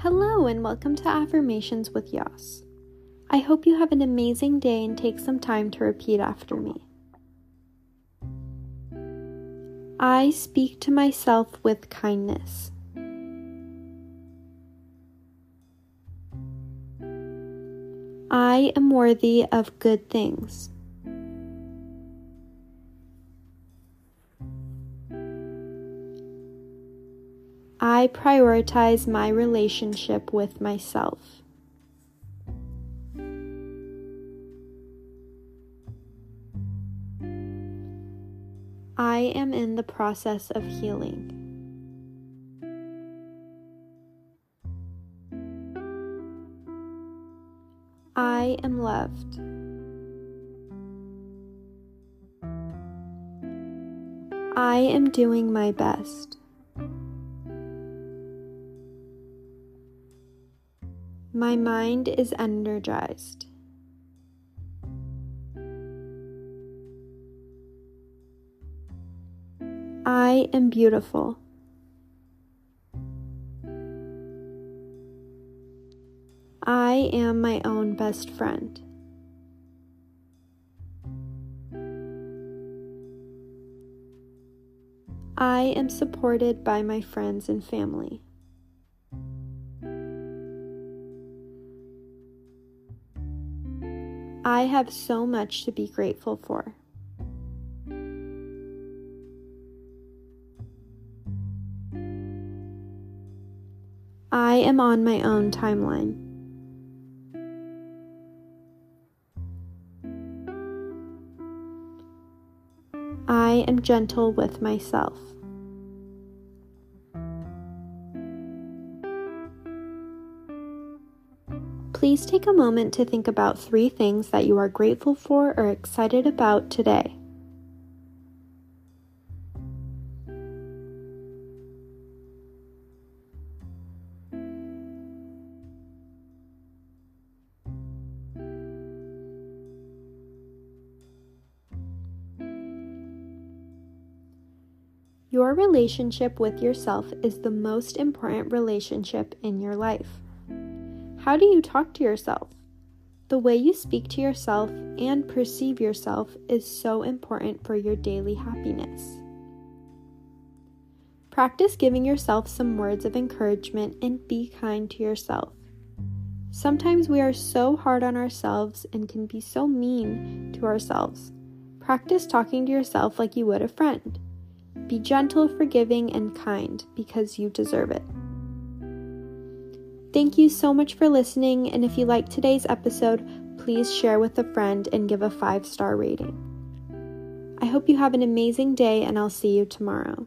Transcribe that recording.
Hello, and welcome to Affirmations with Yas. I hope you have an amazing day and take some time to repeat after me. I speak to myself with kindness. I am worthy of good things. I prioritize my relationship with myself. I am in the process of healing. I am loved. I am doing my best. My mind is energized. I am beautiful. I am my own best friend. I am supported by my friends and family. I have so much to be grateful for. I am on my own timeline. I am gentle with myself. Please take a moment to think about three things that you are grateful for or excited about today. Your relationship with yourself is the most important relationship in your life. How do you talk to yourself? The way you speak to yourself and perceive yourself is so important for your daily happiness. Practice giving yourself some words of encouragement and be kind to yourself. Sometimes we are so hard on ourselves and can be so mean to ourselves. Practice talking to yourself like you would a friend. Be gentle, forgiving, and kind because you deserve it. Thank you so much for listening, and if you liked today's episode, please share with a friend and give a five star rating. I hope you have an amazing day, and I'll see you tomorrow.